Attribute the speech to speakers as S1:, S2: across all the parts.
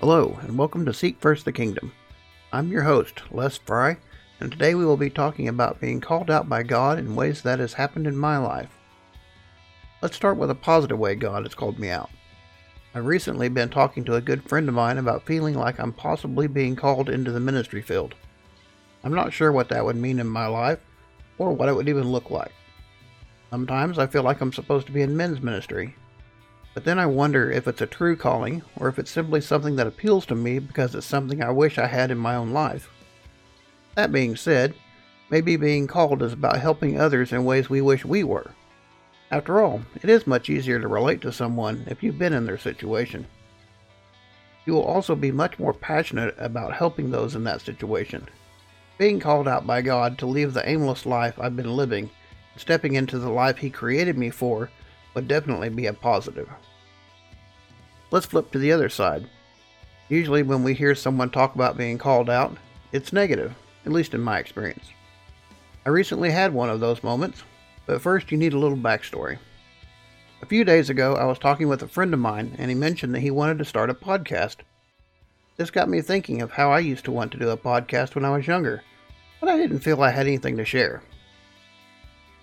S1: Hello, and welcome to Seek First the Kingdom. I'm your host, Les Fry, and today we will be talking about being called out by God in ways that has happened in my life. Let's start with a positive way God has called me out. I've recently been talking to a good friend of mine about feeling like I'm possibly being called into the ministry field. I'm not sure what that would mean in my life, or what it would even look like. Sometimes I feel like I'm supposed to be in men's ministry, but then I wonder if it's a true calling or if it's simply something that appeals to me because it's something I wish I had in my own life. That being said, maybe being called is about helping others in ways we wish we were. After all, it is much easier to relate to someone if you've been in their situation. You will also be much more passionate about helping those in that situation. Being called out by God to leave the aimless life I've been living and stepping into the life He created me for would definitely be a positive. Let's flip to the other side. Usually, when we hear someone talk about being called out, it's negative, at least in my experience. I recently had one of those moments, but first you need a little backstory. A few days ago, I was talking with a friend of mine, and he mentioned that he wanted to start a podcast. This got me thinking of how I used to want to do a podcast when I was younger, but I didn't feel I had anything to share.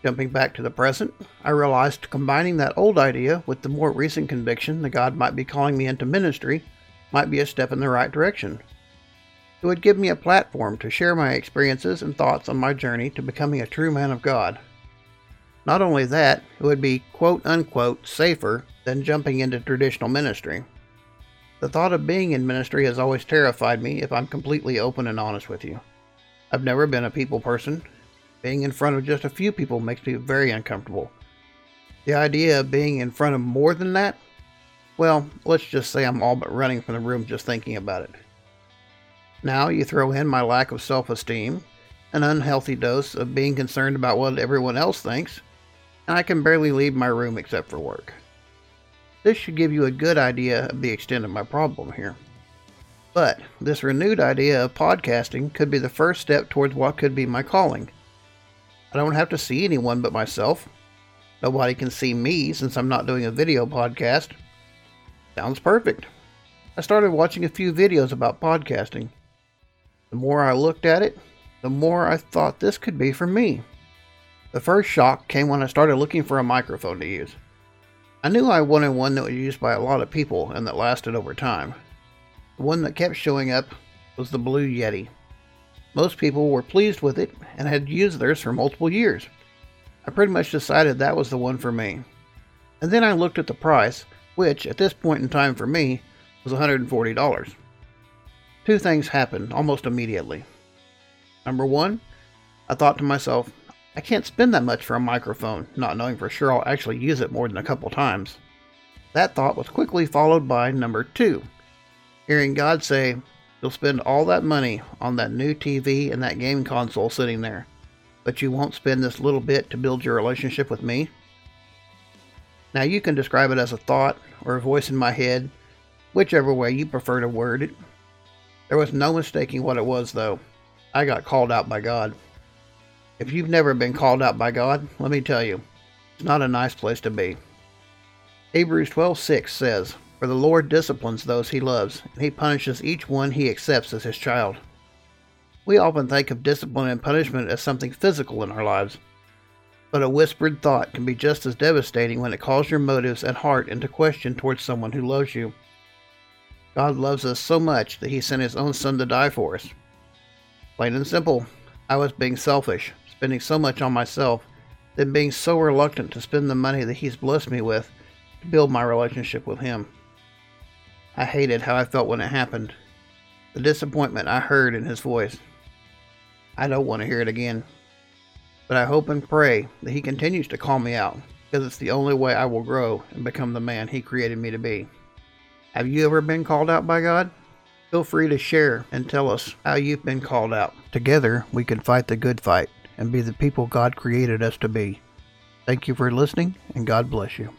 S1: Jumping back to the present, I realized combining that old idea with the more recent conviction that God might be calling me into ministry might be a step in the right direction. It would give me a platform to share my experiences and thoughts on my journey to becoming a true man of God. Not only that, it would be quote unquote safer than jumping into traditional ministry. The thought of being in ministry has always terrified me if I'm completely open and honest with you. I've never been a people person, being in front of just a few people makes me very uncomfortable. The idea of being in front of more than that? Well, let's just say I'm all but running from the room just thinking about it. Now you throw in my lack of self esteem, an unhealthy dose of being concerned about what everyone else thinks, and I can barely leave my room except for work. This should give you a good idea of the extent of my problem here. But this renewed idea of podcasting could be the first step towards what could be my calling I don't have to see anyone but myself. Nobody can see me since I'm not doing a video podcast. Sounds perfect. I started watching a few videos about podcasting. The more I looked at it, the more I thought this could be for me. The first shock came when I started looking for a microphone to use. I knew I wanted one that was used by a lot of people and that lasted over time. The one that kept showing up was the Blue Yeti. Most people were pleased with it and had used theirs for multiple years. I pretty much decided that was the one for me. And then I looked at the price, which at this point in time for me was $140. Two things happened almost immediately. Number one, I thought to myself, I can't spend that much for a microphone, not knowing for sure I'll actually use it more than a couple times. That thought was quickly followed by number two, hearing God say, You'll spend all that money on that new TV and that game console sitting there, but you won't spend this little bit to build your relationship with me? Now, you can describe it as a thought or a voice in my head, whichever way you prefer to word it. There was no mistaking what it was, though. I got called out by God. If you've never been called out by God, let me tell you, it's not a nice place to be. Hebrews 12:6 says, for the Lord disciplines those he loves, and he punishes each one he accepts as his child. We often think of discipline and punishment as something physical in our lives, but a whispered thought can be just as devastating when it calls your motives and heart into question towards someone who loves you. God loves us so much that he sent his own son to die for us. Plain and simple, I was being selfish, spending so much on myself, then being so reluctant to spend the money that he's blessed me with to build my relationship with him. I hated how I felt when it happened. The disappointment I heard in his voice. I don't want to hear it again. But I hope and pray that he continues to call me out, because it's the only way I will grow and become the man he created me to be. Have you ever been called out by God? Feel free to share and tell us how you've been called out. Together, we can fight the good fight and be the people God created us to be. Thank you for listening, and God bless you.